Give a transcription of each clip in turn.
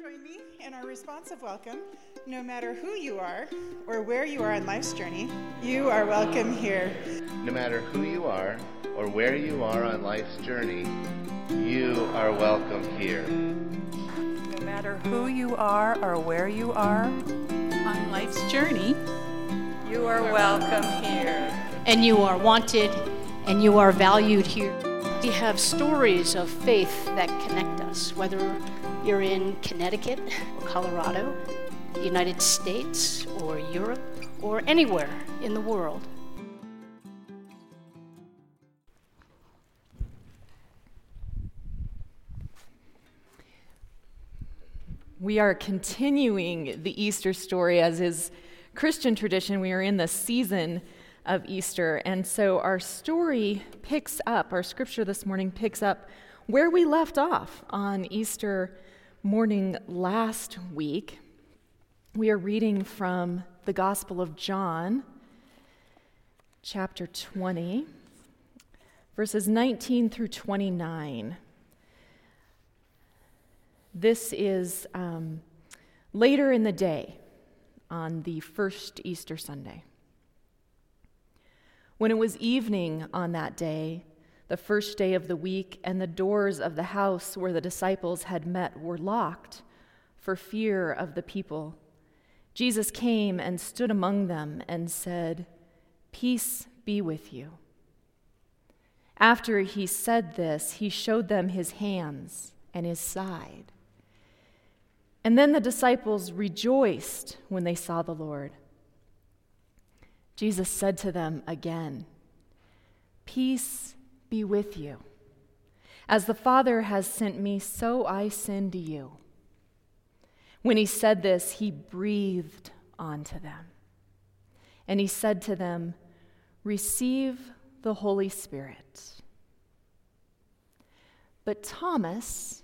join me in our responsive welcome. No matter who you are or where you are on life's journey, you are welcome here. No matter who you are or where you are on life's journey, you are welcome here. No matter who you are or where you are on life's journey, you are welcome here. And you are wanted and you are valued here. We have stories of faith that connect us, whether you're in Connecticut or Colorado, the United States or Europe or anywhere in the world. We are continuing the Easter story as is Christian tradition. We are in the season of Easter. And so our story picks up, our scripture this morning picks up where we left off on Easter morning last week. We are reading from the Gospel of John, chapter 20, verses 19 through 29. This is um, later in the day on the first Easter Sunday. When it was evening on that day, the first day of the week, and the doors of the house where the disciples had met were locked for fear of the people, Jesus came and stood among them and said, Peace be with you. After he said this, he showed them his hands and his side. And then the disciples rejoiced when they saw the Lord. Jesus said to them again, Peace be with you. As the Father has sent me, so I send you. When he said this, he breathed onto them. And he said to them, Receive the Holy Spirit. But Thomas,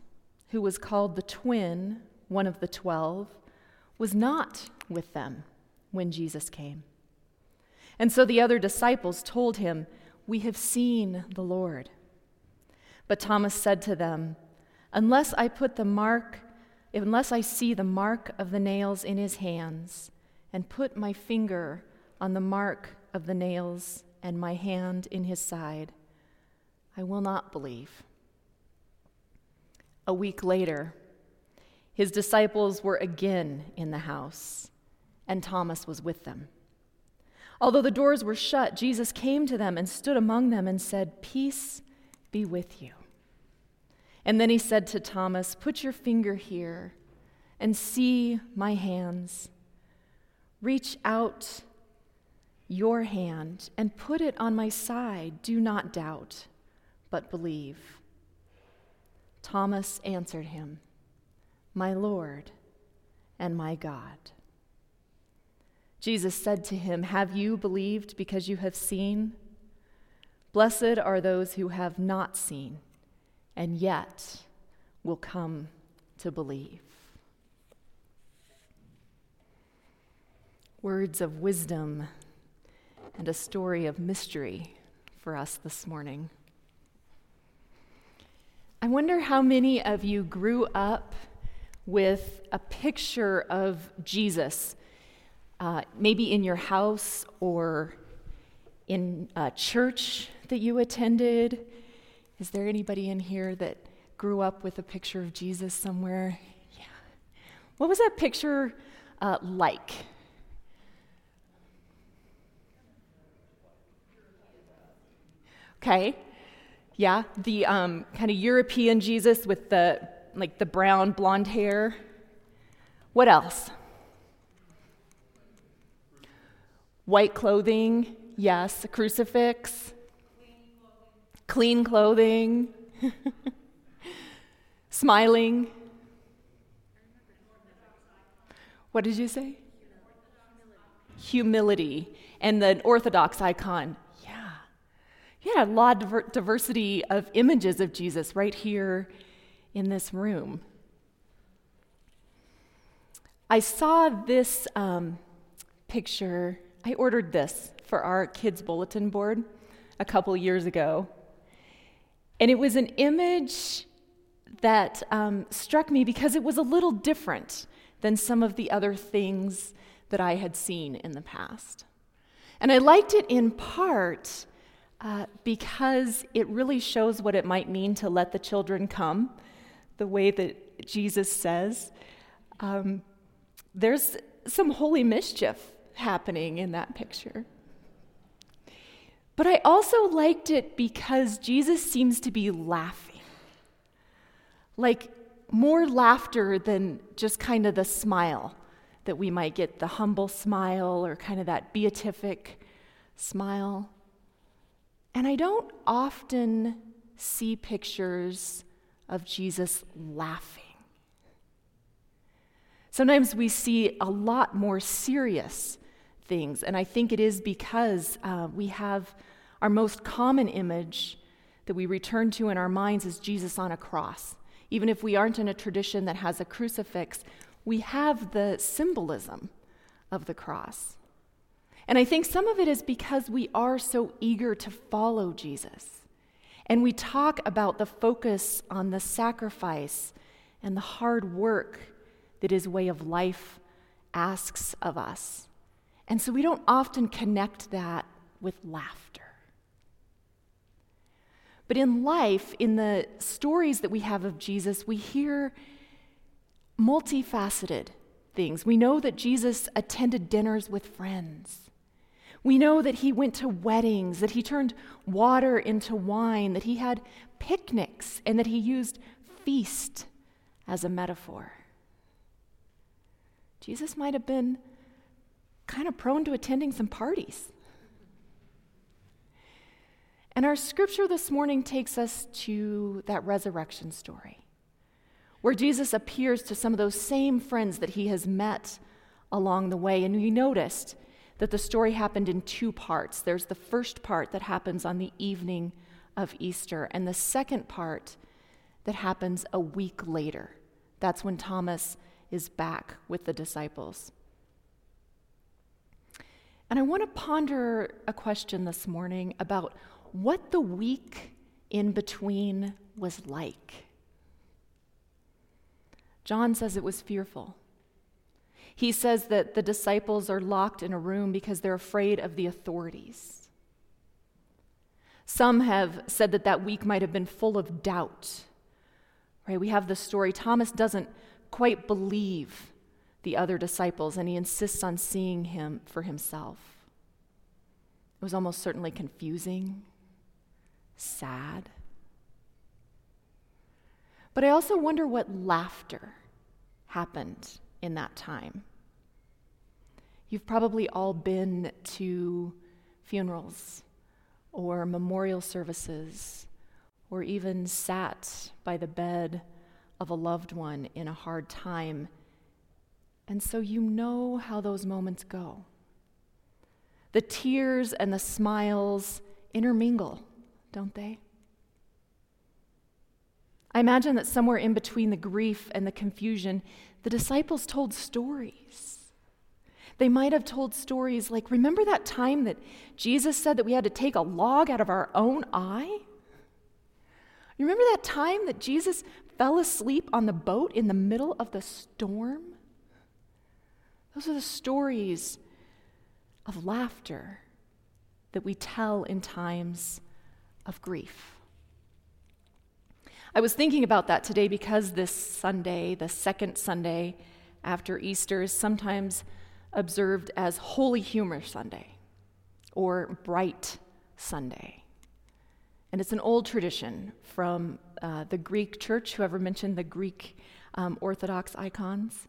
who was called the twin, one of the twelve, was not with them when Jesus came. And so the other disciples told him, We have seen the Lord. But Thomas said to them, Unless I put the mark, unless I see the mark of the nails in his hands, and put my finger on the mark of the nails and my hand in his side, I will not believe. A week later, his disciples were again in the house, and Thomas was with them. Although the doors were shut, Jesus came to them and stood among them and said, Peace be with you. And then he said to Thomas, Put your finger here and see my hands. Reach out your hand and put it on my side. Do not doubt, but believe. Thomas answered him, my Lord and my God. Jesus said to him, Have you believed because you have seen? Blessed are those who have not seen and yet will come to believe. Words of wisdom and a story of mystery for us this morning. I wonder how many of you grew up with a picture of Jesus, uh, maybe in your house or in a church that you attended. Is there anybody in here that grew up with a picture of Jesus somewhere? Yeah. What was that picture uh, like? Okay. Yeah, the um, kind of European Jesus with the like the brown blonde hair. What else? White clothing, yes. A crucifix. Clean clothing. Smiling. What did you say? Humility. And the Orthodox icon. Yeah. Had a lot of diversity of images of Jesus right here in this room. I saw this um, picture, I ordered this for our kids' bulletin board a couple years ago. And it was an image that um, struck me because it was a little different than some of the other things that I had seen in the past. And I liked it in part uh, because it really shows what it might mean to let the children come, the way that Jesus says. Um, there's some holy mischief happening in that picture. But I also liked it because Jesus seems to be laughing. Like more laughter than just kind of the smile that we might get the humble smile or kind of that beatific smile. And I don't often see pictures of Jesus laughing. Sometimes we see a lot more serious things, and I think it is because uh, we have our most common image that we return to in our minds is Jesus on a cross. Even if we aren't in a tradition that has a crucifix, we have the symbolism of the cross. And I think some of it is because we are so eager to follow Jesus. And we talk about the focus on the sacrifice and the hard work that his way of life asks of us. And so we don't often connect that with laughter. But in life, in the stories that we have of Jesus, we hear multifaceted things. We know that Jesus attended dinners with friends. We know that he went to weddings, that he turned water into wine, that he had picnics, and that he used feast as a metaphor. Jesus might have been kind of prone to attending some parties. And our scripture this morning takes us to that resurrection story, where Jesus appears to some of those same friends that he has met along the way. And we noticed that the story happened in two parts. There's the first part that happens on the evening of Easter, and the second part that happens a week later. That's when Thomas is back with the disciples. And I want to ponder a question this morning about what the week in between was like. John says it was fearful. He says that the disciples are locked in a room because they're afraid of the authorities. Some have said that that week might have been full of doubt. Right? We have the story Thomas doesn't quite believe the other disciples, and he insists on seeing him for himself. It was almost certainly confusing, sad. But I also wonder what laughter happened in that time. You've probably all been to funerals or memorial services or even sat by the bed of a loved one in a hard time. And so you know how those moments go. The tears and the smiles intermingle, don't they? I imagine that somewhere in between the grief and the confusion, the disciples told stories. They might have told stories like, Remember that time that Jesus said that we had to take a log out of our own eye? You remember that time that Jesus fell asleep on the boat in the middle of the storm? Those are the stories of laughter that we tell in times of grief. I was thinking about that today because this Sunday, the second Sunday after Easter, is sometimes observed as Holy Humor Sunday or Bright Sunday. And it's an old tradition from uh, the Greek church, whoever mentioned the Greek um, Orthodox icons.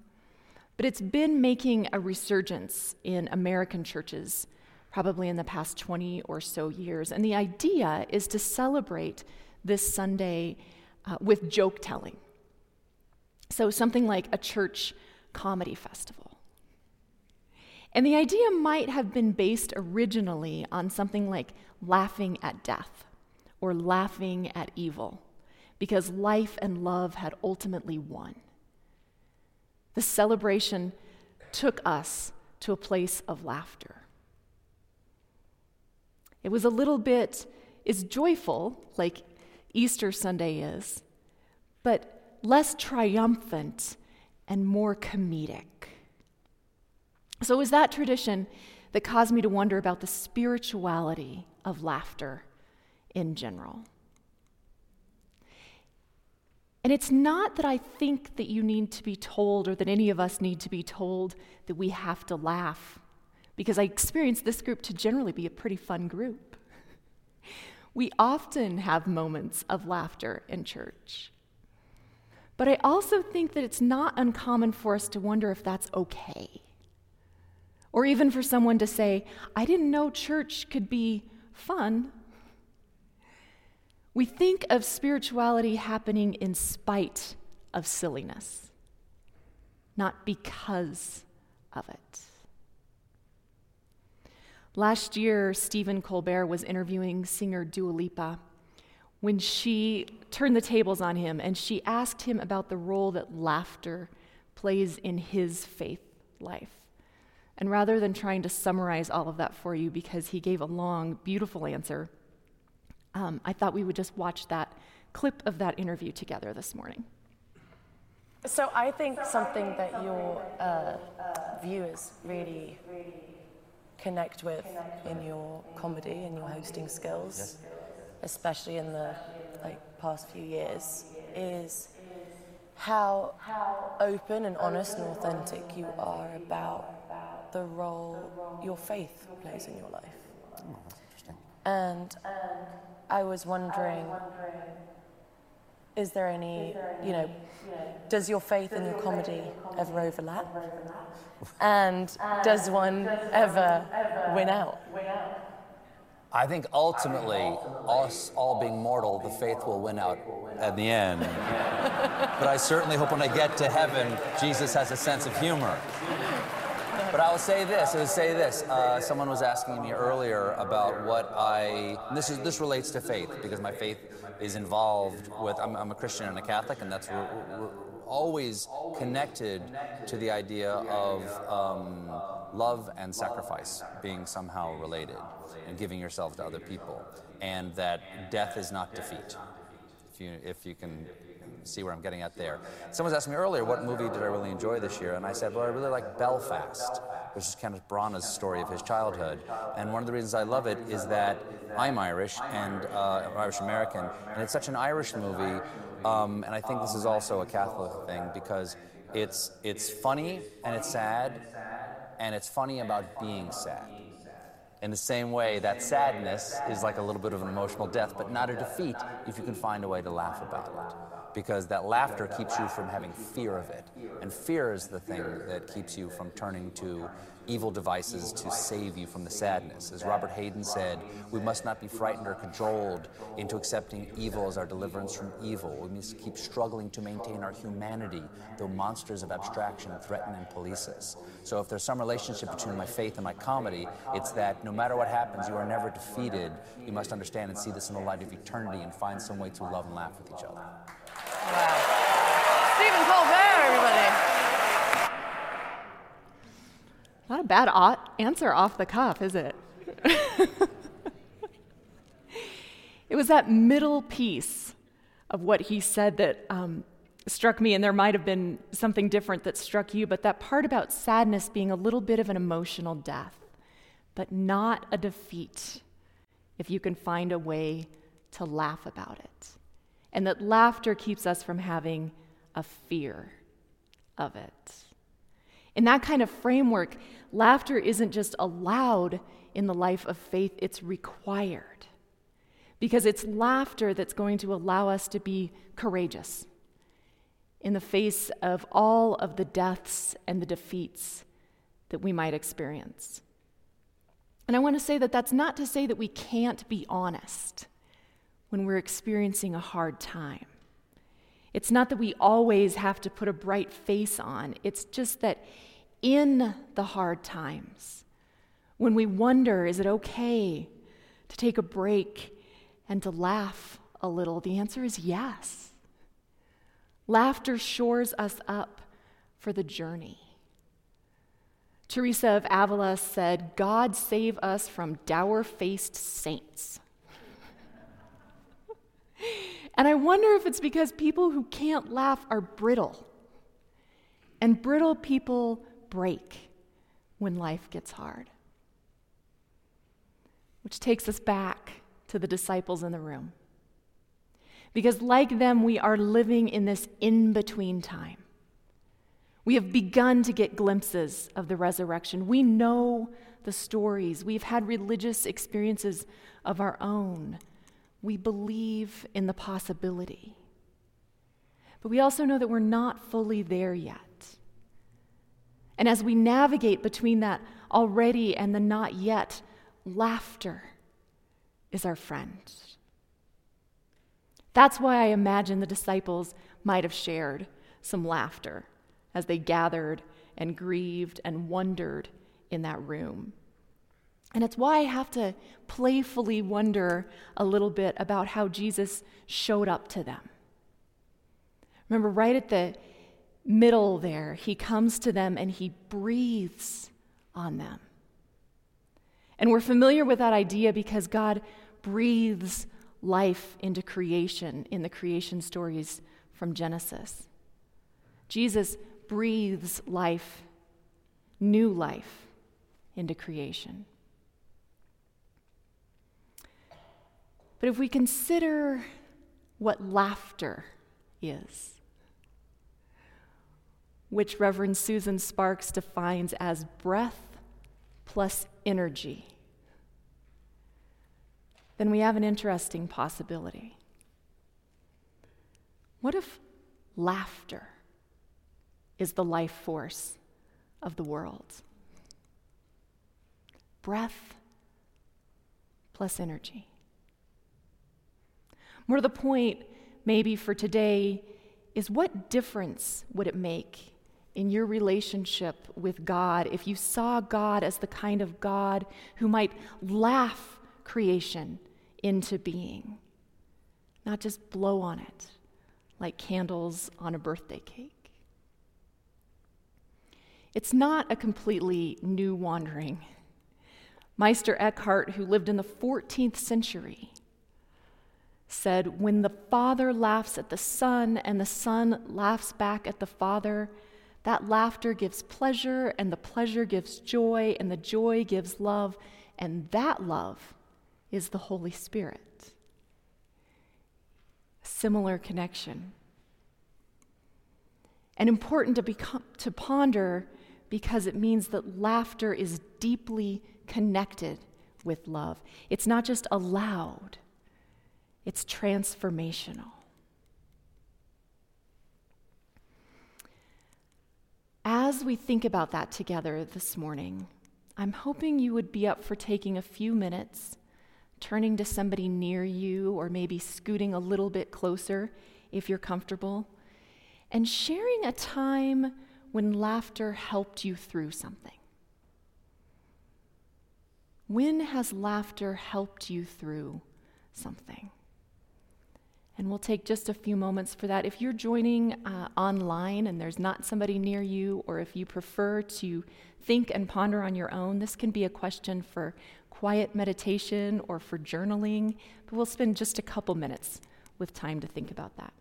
But it's been making a resurgence in American churches, probably in the past 20 or so years. And the idea is to celebrate this Sunday uh, with joke telling. So, something like a church comedy festival. And the idea might have been based originally on something like laughing at death or laughing at evil because life and love had ultimately won. The celebration took us to a place of laughter. It was a little bit, as joyful, like Easter Sunday is, but less triumphant and more comedic. So it was that tradition that caused me to wonder about the spirituality of laughter in general. And it's not that I think that you need to be told, or that any of us need to be told, that we have to laugh, because I experience this group to generally be a pretty fun group. We often have moments of laughter in church. But I also think that it's not uncommon for us to wonder if that's okay. Or even for someone to say, I didn't know church could be fun. We think of spirituality happening in spite of silliness, not because of it. Last year, Stephen Colbert was interviewing singer Dua Lipa when she turned the tables on him and she asked him about the role that laughter plays in his faith life. And rather than trying to summarize all of that for you because he gave a long, beautiful answer, um, I thought we would just watch that clip of that interview together this morning. So I think something that your uh, viewers really connect with in your comedy and your hosting skills, especially in the like past few years, is how open and honest and authentic you are about the role your faith plays in your life. Oh, that's interesting. And I was wondering, is there any, you know, does your faith and your comedy ever overlap? And does one ever win out? I think ultimately, us all being mortal, the faith will win out at the end. but I certainly hope when I get to heaven, Jesus has a sense of humor. But I will say this. I will say this. Uh, someone was asking me earlier about what I. This is this relates to faith because my faith is involved with. I'm, I'm a Christian and a Catholic, and that's we're, we're always connected to the idea of um, love and sacrifice being somehow related, and giving yourself to other people, and that death is not defeat. If you if you can see where I'm getting at there. Someone asking me earlier, what movie did I really enjoy this year? And I said, well, I really like Belfast, which is Kenneth Branagh's story of his childhood. And one of the reasons I love it is that I'm Irish and uh, Irish American, and it's such an Irish movie. Um, and I think this is also a Catholic thing because it's it's funny and it's sad, and it's funny about being sad. In the same way, that sadness is like a little bit of an emotional death, but not a defeat if you can find a way to laugh about it because that laughter keeps you from having fear of it. And fear is the thing that keeps you from turning to evil devices to save you from the sadness. As Robert Hayden said, we must not be frightened or cajoled into accepting evil as our deliverance from evil. We must keep struggling to maintain our humanity, though monsters of abstraction threaten and police us. So if there's some relationship between my faith and my comedy, it's that no matter what happens, you are never defeated. You must understand and see this in the light of eternity and find some way to love and laugh with each other. Wow. Stephen Colbert, everybody. Not a bad o- answer off the cuff, is it? it was that middle piece of what he said that um, struck me, and there might have been something different that struck you, but that part about sadness being a little bit of an emotional death, but not a defeat if you can find a way to laugh about it. And that laughter keeps us from having a fear of it. In that kind of framework, laughter isn't just allowed in the life of faith, it's required. Because it's laughter that's going to allow us to be courageous in the face of all of the deaths and the defeats that we might experience. And I want to say that that's not to say that we can't be honest when we're experiencing a hard time. It's not that we always have to put a bright face on, it's just that in the hard times, when we wonder, is it okay to take a break and to laugh a little? The answer is yes. Laughter shores us up for the journey. Teresa of Avila said, God save us from dour faced saints. And I wonder if it's because people who can't laugh are brittle. And brittle people break when life gets hard. Which takes us back to the disciples in the room. Because, like them, we are living in this in between time. We have begun to get glimpses of the resurrection. We know the stories. We've had religious experiences of our own. We believe in the possibility. But we also know that we're not fully there yet. And as we navigate between that already and the not yet, laughter is our friend. That's why I imagine the disciples might have shared some laughter as they gathered and grieved and wondered in that room. And it's why I have to playfully wonder a little bit about how Jesus showed up to them. Remember, right at the middle there, he comes to them and he breathes on them. And we're familiar with that idea because God breathes life into creation in the creation stories from Genesis. Jesus breathes life, new life, into creation. But if we consider what laughter is, which Reverend Susan Sparks defines as breath plus energy, then we have an interesting possibility. What if laughter is the life force of the world? Breath plus energy. More to the point, maybe for today, is what difference would it make in your relationship with God if you saw God as the kind of God who might laugh creation into being, not just blow on it like candles on a birthday cake? It's not a completely new wandering. Meister Eckhart, who lived in the 14th century, said, When the Father laughs at the Son and the Son laughs back at the Father, that laughter gives pleasure, and the pleasure gives joy, and the joy gives love, and that love is the Holy Spirit. Similar connection. And important to, become, to ponder because it means that laughter is deeply connected with love. It's not just allowed, it's transformational. As we think about that together this morning, I'm hoping you would be up for taking a few minutes, turning to somebody near you, or maybe scooting a little bit closer if you're comfortable, and sharing a time when laughter helped you through something. When has laughter helped you through something? And we'll take just a few moments for that. If you're joining uh, online and there's not somebody near you, or if you prefer to think and ponder on your own, this can be a question for quiet meditation or for journaling. But we'll spend just a couple minutes with time to think about that.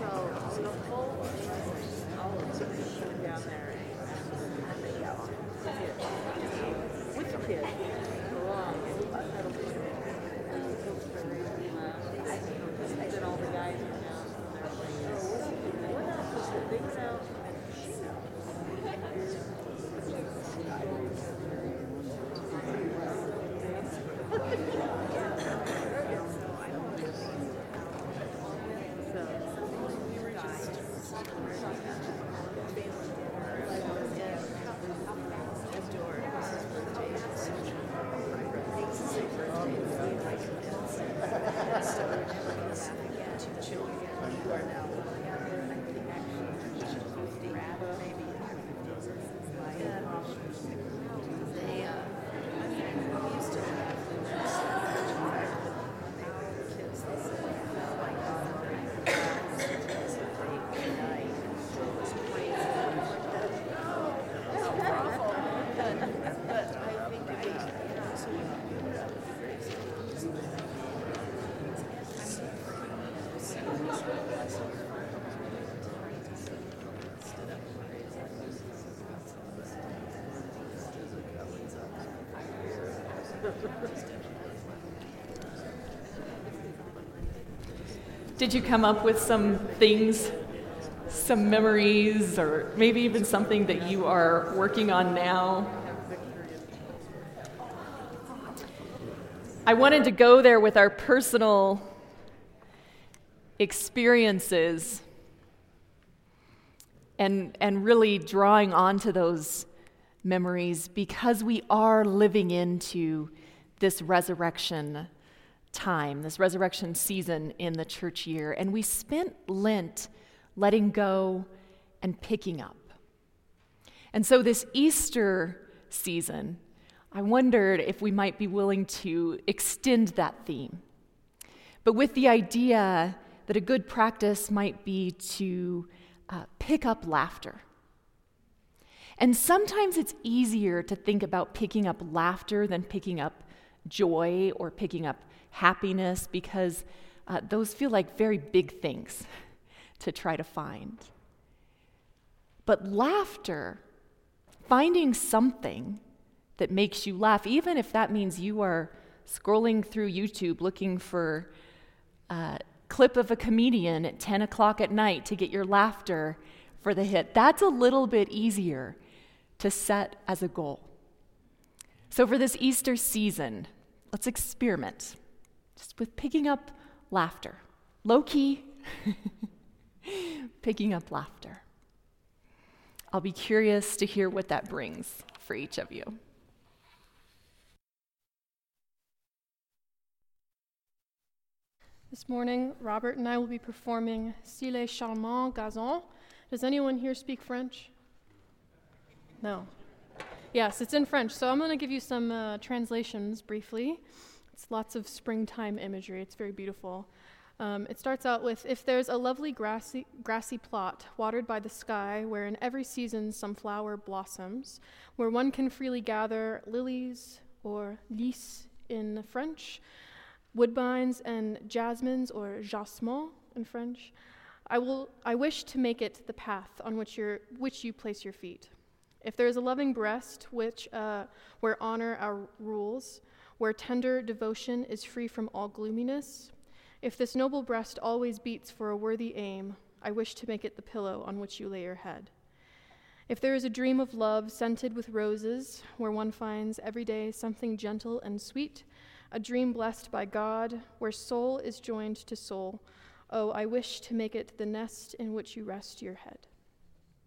So I'm gonna pull all of down there. Did you come up with some things, some memories, or maybe even something that you are working on now? I wanted to go there with our personal experiences and, and really drawing onto those memories because we are living into this resurrection time, this resurrection season in the church year. And we spent Lent letting go and picking up. And so, this Easter season, I wondered if we might be willing to extend that theme. But with the idea that a good practice might be to uh, pick up laughter. And sometimes it's easier to think about picking up laughter than picking up joy or picking up happiness because uh, those feel like very big things to try to find. But laughter, finding something that makes you laugh, even if that means you are scrolling through YouTube looking for a clip of a comedian at 10 o'clock at night to get your laughter for the hit, that's a little bit easier to set as a goal. So, for this Easter season, let's experiment just with picking up laughter. Low key, picking up laughter. I'll be curious to hear what that brings for each of you. This morning, Robert and I will be performing S'il charmant gazon. Does anyone here speak French? No. Yes, it's in French, so I'm going to give you some uh, translations briefly. It's lots of springtime imagery. It's very beautiful. Um, it starts out with If there's a lovely grassy, grassy plot watered by the sky, where in every season some flower blossoms, where one can freely gather lilies or lys in French, woodbines and jasmines or jasmin in French, I, will, I wish to make it the path on which, which you place your feet. If there is a loving breast which, uh, where honor our rules, where tender devotion is free from all gloominess. If this noble breast always beats for a worthy aim, I wish to make it the pillow on which you lay your head. If there is a dream of love scented with roses, where one finds every day something gentle and sweet, a dream blessed by God, where soul is joined to soul, oh, I wish to make it the nest in which you rest your head.